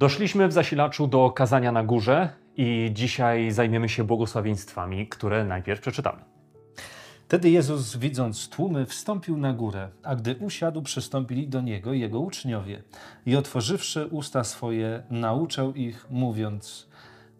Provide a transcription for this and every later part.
Doszliśmy w zasilaczu do kazania na górze i dzisiaj zajmiemy się błogosławieństwami, które najpierw przeczytamy. Wtedy Jezus, widząc tłumy, wstąpił na górę, a gdy usiadł, przystąpili do Niego Jego uczniowie. I otworzywszy usta swoje, nauczał ich, mówiąc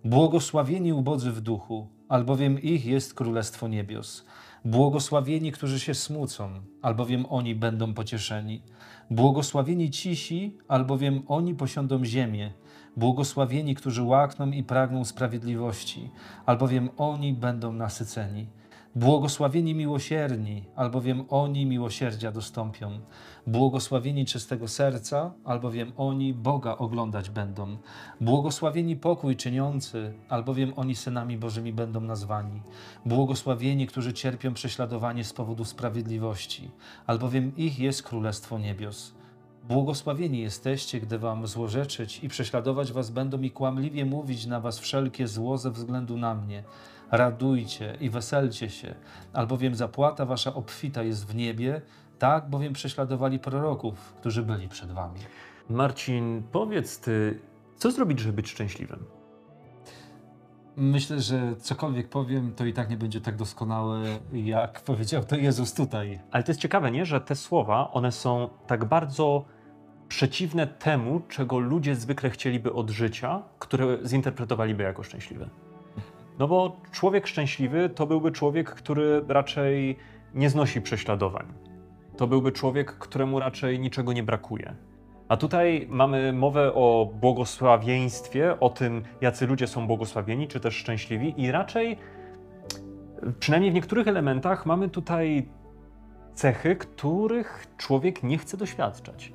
Błogosławieni ubodzy w duchu, albowiem ich jest Królestwo Niebios. Błogosławieni, którzy się smucą, albowiem oni będą pocieszeni. Błogosławieni cisi, albowiem oni posiądą ziemię. Błogosławieni, którzy łakną i pragną sprawiedliwości, albowiem oni będą nasyceni. Błogosławieni miłosierni, albowiem oni miłosierdzia dostąpią. Błogosławieni czystego serca, albowiem oni Boga oglądać będą. Błogosławieni pokój czyniący, albowiem oni synami Bożymi będą nazwani. Błogosławieni, którzy cierpią prześladowanie z powodu sprawiedliwości, albowiem ich jest Królestwo Niebios. Błogosławieni jesteście, gdy wam złorzeczyć i prześladować was będą i kłamliwie mówić na was wszelkie zło ze względu na mnie. Radujcie i weselcie się, albowiem zapłata wasza obfita jest w niebie, tak bowiem prześladowali proroków, którzy byli przed wami. Marcin, powiedz ty, co zrobić, żeby być szczęśliwym? Myślę, że cokolwiek powiem, to i tak nie będzie tak doskonałe, jak powiedział to Jezus tutaj. Ale to jest ciekawe, nie? że te słowa, one są tak bardzo przeciwne temu, czego ludzie zwykle chcieliby od życia, które zinterpretowaliby jako szczęśliwe. No bo człowiek szczęśliwy to byłby człowiek, który raczej nie znosi prześladowań. To byłby człowiek, któremu raczej niczego nie brakuje. A tutaj mamy mowę o błogosławieństwie, o tym, jacy ludzie są błogosławieni, czy też szczęśliwi, i raczej, przynajmniej w niektórych elementach, mamy tutaj cechy, których człowiek nie chce doświadczać.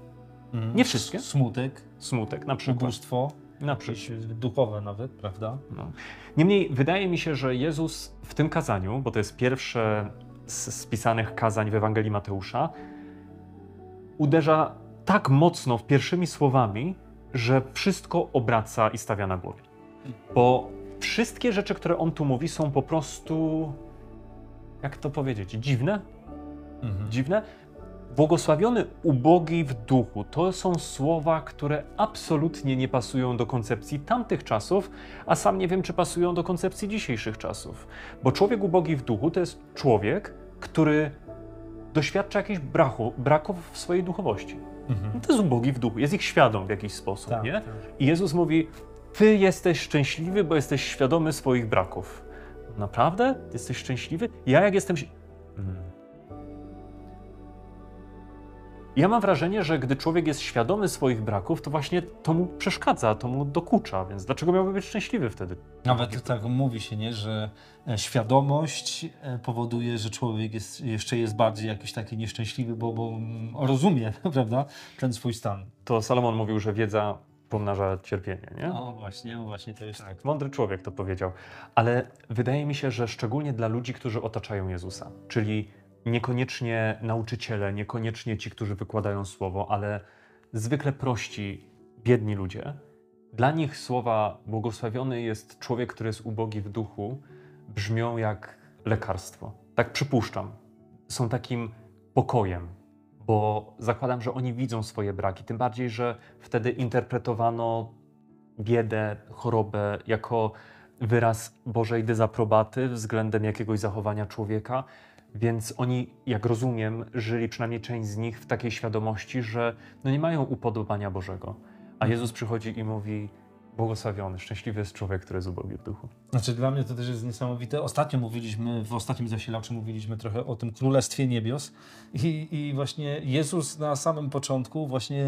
Mhm. Nie wszystkie. Smutek, Smutek na przykład. ubóstwo, Na przykład. duchowe nawet, prawda? No. Niemniej wydaje mi się, że Jezus w tym kazaniu, bo to jest pierwsze z spisanych kazań w Ewangelii Mateusza, uderza tak mocno w pierwszymi słowami, że wszystko obraca i stawia na głowie. Bo wszystkie rzeczy, które on tu mówi, są po prostu, jak to powiedzieć, dziwne? Mhm. Dziwne? Błogosławiony ubogi w duchu to są słowa, które absolutnie nie pasują do koncepcji tamtych czasów, a sam nie wiem, czy pasują do koncepcji dzisiejszych czasów. Bo człowiek ubogi w duchu to jest człowiek, który doświadcza jakichś braków w swojej duchowości. Mhm. To jest ubogi w duchu, jest ich świadom w jakiś sposób, Tak, nie? tak. I Jezus mówi: Ty jesteś szczęśliwy, bo jesteś świadomy swoich braków. Naprawdę? Jesteś szczęśliwy? Ja jak jestem. Hmm. Ja mam wrażenie, że gdy człowiek jest świadomy swoich braków, to właśnie to mu przeszkadza, to mu dokucza, więc dlaczego miałby być szczęśliwy wtedy? Nawet tak mówi się, nie, że e, świadomość e, powoduje, że człowiek jest, jeszcze jest bardziej jakiś taki nieszczęśliwy, bo, bo mm, rozumie, prawda, ten swój stan. To Salomon mówił, że wiedza pomnaża cierpienie, nie? O właśnie, właśnie to jest tak. Mądry człowiek to powiedział. Ale wydaje mi się, że szczególnie dla ludzi, którzy otaczają Jezusa, czyli niekoniecznie nauczyciele, niekoniecznie ci, którzy wykładają słowo, ale zwykle prości, biedni ludzie, dla nich słowa błogosławiony jest człowiek, który jest ubogi w duchu, brzmią jak lekarstwo. Tak przypuszczam. Są takim pokojem, bo zakładam, że oni widzą swoje braki, tym bardziej, że wtedy interpretowano biedę, chorobę jako wyraz Bożej dezaprobaty względem jakiegoś zachowania człowieka. Więc oni, jak rozumiem, żyli przynajmniej część z nich w takiej świadomości, że no nie mają upodobania Bożego. A Jezus przychodzi i mówi: Błogosławiony, szczęśliwy jest człowiek, który jest ubogi w duchu. Znaczy dla mnie to też jest niesamowite. Ostatnio mówiliśmy, w ostatnim zasilaczu mówiliśmy trochę o tym Królestwie Niebios i, i właśnie Jezus na samym początku właśnie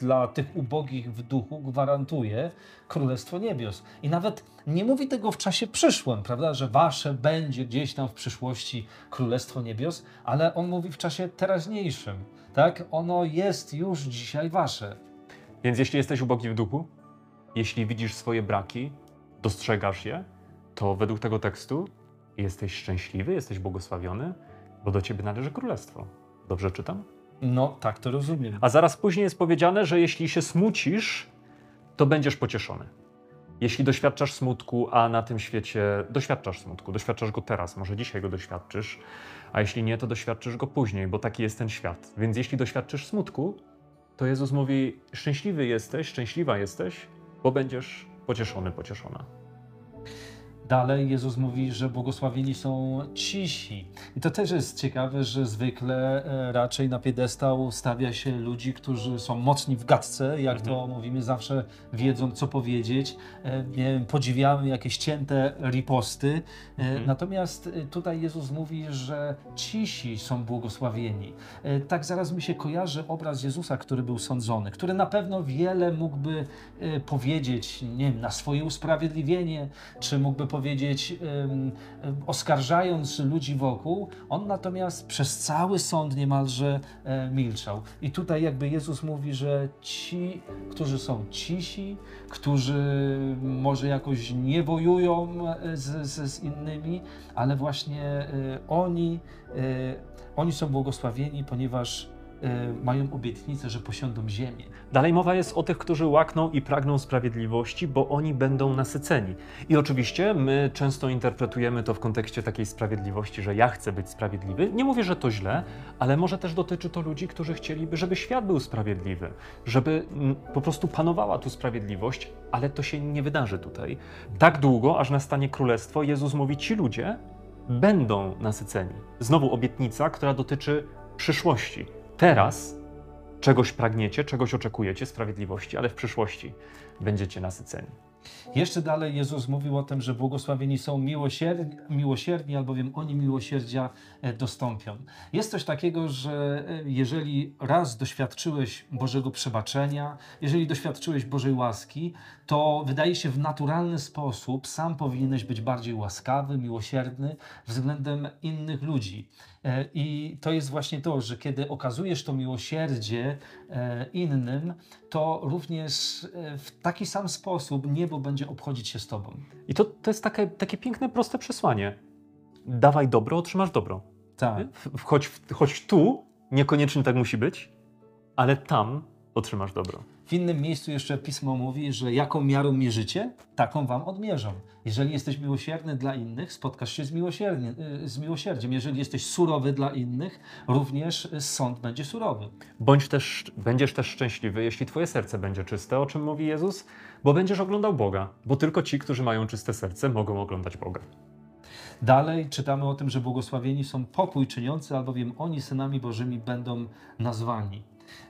dla tych ubogich w duchu gwarantuje Królestwo Niebios. I nawet nie mówi tego w czasie przyszłym, prawda, że wasze będzie gdzieś tam w przyszłości Królestwo Niebios, ale on mówi w czasie teraźniejszym, tak? Ono jest już dzisiaj wasze. Więc jeśli jesteś ubogi w duchu, jeśli widzisz swoje braki, dostrzegasz je, to według tego tekstu jesteś szczęśliwy, jesteś błogosławiony, bo do ciebie należy królestwo. Dobrze czytam? No, tak to rozumiem. A zaraz później jest powiedziane, że jeśli się smucisz, to będziesz pocieszony. Jeśli doświadczasz smutku, a na tym świecie doświadczasz smutku, doświadczasz go teraz, może dzisiaj go doświadczysz, a jeśli nie, to doświadczysz go później, bo taki jest ten świat. Więc jeśli doświadczysz smutku, to Jezus mówi: Szczęśliwy jesteś, szczęśliwa jesteś, bo będziesz pocieszony, pocieszona. Dalej Jezus mówi, że błogosławieni są cisi. I to też jest ciekawe, że zwykle e, raczej na piedestał stawia się ludzi, którzy są mocni w gadce, jak to mówimy, zawsze wiedzą, co powiedzieć. E, Nie wiem, podziwiamy jakieś cięte riposty. E, Natomiast e, tutaj Jezus mówi, że cisi są błogosławieni. Tak zaraz mi się kojarzy obraz Jezusa, który był sądzony, który na pewno wiele mógłby powiedzieć, nie wiem, na swoje usprawiedliwienie, czy mógłby powiedzieć, oskarżając ludzi wokół, on natomiast przez cały sąd niemalże e, milczał. I tutaj jakby Jezus mówi, że ci, którzy są cisi, którzy może jakoś nie wojują e, z, z, z innymi, ale właśnie e, oni, oni są błogosławieni, ponieważ mają obietnicę, że posiądą ziemię. Dalej mowa jest o tych, którzy łakną i pragną sprawiedliwości, bo oni będą nasyceni. I oczywiście my często interpretujemy to w kontekście takiej sprawiedliwości, że ja chcę być sprawiedliwy. Nie mówię, że to źle, ale może też dotyczy to ludzi, którzy chcieliby, żeby świat był sprawiedliwy, żeby po prostu panowała tu sprawiedliwość, ale to się nie wydarzy tutaj. Tak długo, aż nastanie królestwo, Jezus mówi, ci ludzie będą nasyceni. Znowu obietnica, która dotyczy przyszłości. Teraz czegoś pragniecie, czegoś oczekujecie, sprawiedliwości, ale w przyszłości będziecie nasyceni. Jeszcze dalej Jezus mówił o tym, że błogosławieni są miłosierni, miłosierni albowiem oni miłosierdzia e, dostąpią. Jest coś takiego, że e, jeżeli raz doświadczyłeś Bożego przebaczenia, jeżeli doświadczyłeś Bożej łaski, to wydaje się w naturalny sposób sam powinieneś być bardziej łaskawy, miłosierny względem innych ludzi. E, I to jest właśnie to, że kiedy okazujesz to miłosierdzie innym, to również w taki sam sposób niebo będzie obchodzić się z tobą. I to, to jest takie, takie piękne, proste przesłanie. Dawaj dobro, otrzymasz dobro. Tak. Choć, choć tu niekoniecznie tak musi być, ale tam otrzymasz dobro. W innym miejscu jeszcze pismo mówi, że jaką miarą mierzycie, taką wam odmierzą. Jeżeli jesteś miłosierny dla innych, spotkasz się z, miłosiernie, y, z miłosierdziem. Jeżeli jesteś surowy dla innych, również sąd będzie surowy. Bądź też, będziesz też szczęśliwy, jeśli twoje serce będzie czyste, o czym mówi Jezus, bo będziesz oglądał Boga, bo tylko ci, którzy mają czyste serce, mogą oglądać Boga. Dalej czytamy o tym, że błogosławieni są pokój czyniący, albowiem oni synami Bożymi będą nazwani.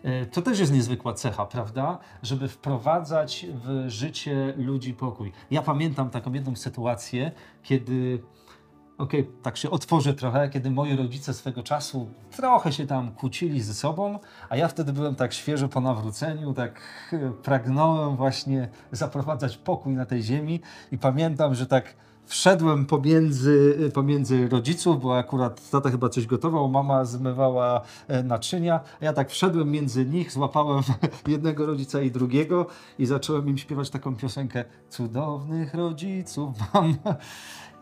E, To też jest niezwykła cecha, prawda? Żeby wprowadzać w życie ludzi pokój. Ja pamiętam taką jedną sytuację, kiedy Okej, tak się otworzę trochę, kiedy moi rodzice swego czasu trochę się tam kłócili ze sobą, a ja wtedy byłem tak świeżo po nawróceniu, tak e, pragnąłem właśnie zaprowadzać pokój na tej ziemi i pamiętam, że tak wszedłem pomiędzy, pomiędzy rodziców, bo akurat tata chyba coś gotował, mama zmywała e, naczynia, ja tak wszedłem między nich, złapałem jednego rodzica i drugiego i zacząłem im śpiewać taką piosenkę Cudownych rodziców mam.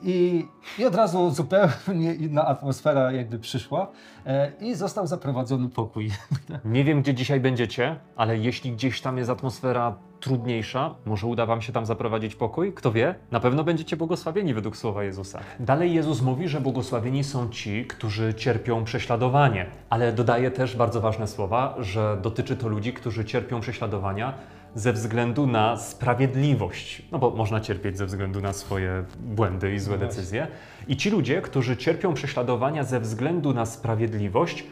I, I od razu zupełnie inna atmosfera jakby przyszła e, i został zaprowadzony pokój. Nie wiem, gdzie dzisiaj będziecie, ale jeśli gdzieś tam jest atmosfera trudniejsza, może uda Wam się tam zaprowadzić pokój? Kto wie? Na pewno będziecie błogosławieni według słowa Jezusa. Dalej Jezus mówi, że błogosławieni są ci, którzy cierpią prześladowanie, ale dodaje też bardzo ważne słowa, że dotyczy to ludzi, którzy cierpią prześladowania ze względu na sprawiedliwość. No bo można cierpieć ze względu na swoje błędy i złe Właśnie. decyzje. I ci ludzie, którzy cierpią prześladowania ze względu na sprawiedliwość,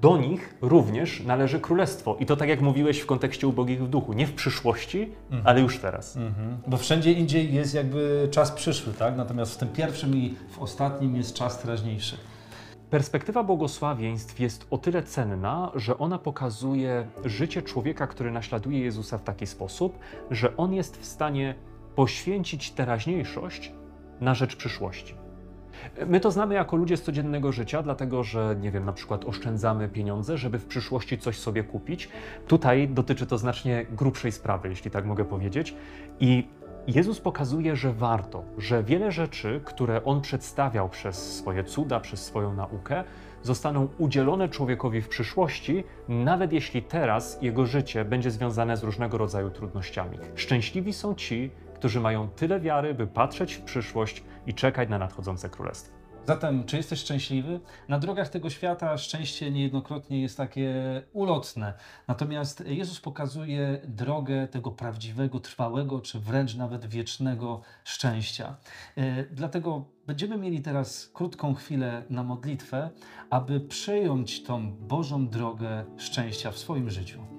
do nich również należy królestwo. I to tak jak mówiłeś w kontekście ubogich w duchu. Nie w przyszłości, ale już teraz. Bo wszędzie indziej jest jakby czas przyszły, tak? Natomiast w tym pierwszym i w ostatnim jest czas teraźniejszy. Perspektywa błogosławieństw jest o tyle cenna, że ona pokazuje życie człowieka, który naśladuje Jezusa w taki sposób, że on jest w stanie poświęcić teraźniejszość na rzecz przyszłości. My to znamy jako ludzie z codziennego życia, dlatego że, nie wiem, na przykład oszczędzamy pieniądze, żeby w przyszłości coś sobie kupić. Tutaj dotyczy to znacznie grubszej sprawy, jeśli tak mogę powiedzieć. I Jezus pokazuje, że warto, że wiele rzeczy, które On przedstawiał przez swoje cuda, przez swoją naukę, zostaną udzielone człowiekowi w przyszłości, nawet jeśli teraz jego życie będzie związane z różnego rodzaju trudnościami. Szczęśliwi są ci, którzy mają tyle wiary, by patrzeć w przyszłość i czekać na nadchodzące królestwo. Zatem, czy jesteś szczęśliwy? Na drogach tego świata szczęście niejednokrotnie jest takie ulotne. Natomiast Jezus pokazuje drogę tego prawdziwego, trwałego, czy wręcz nawet wiecznego szczęścia. E, Dlatego będziemy mieli teraz krótką chwilę na modlitwę, aby przejąć tą Bożą drogę szczęścia w swoim życiu.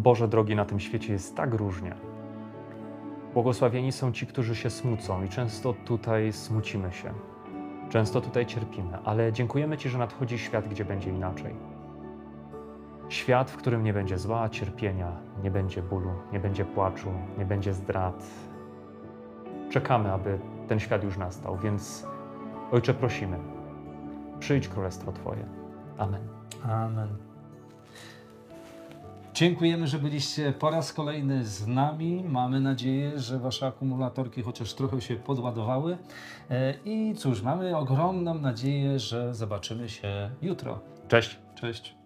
Boże drogi na tym świecie jest tak różnie. Błogosławieni są ci, którzy się smucą, i często tutaj smucimy się. Często tutaj cierpimy, ale dziękujemy Ci, że nadchodzi świat, gdzie będzie inaczej. Świat, w którym nie będzie zła, cierpienia, nie będzie bólu, nie będzie płaczu, nie będzie zdrad. Czekamy, aby ten świat już nastał, więc Ojcze, prosimy, przyjdź królestwo Twoje. Amen. Amen. Dziękujemy, że byliście po raz kolejny z nami. Mamy nadzieję, że wasze akumulatorki chociaż trochę się podładowały. E, I cóż, mamy ogromną nadzieję, że zobaczymy się jutro. Cześć. Cześć.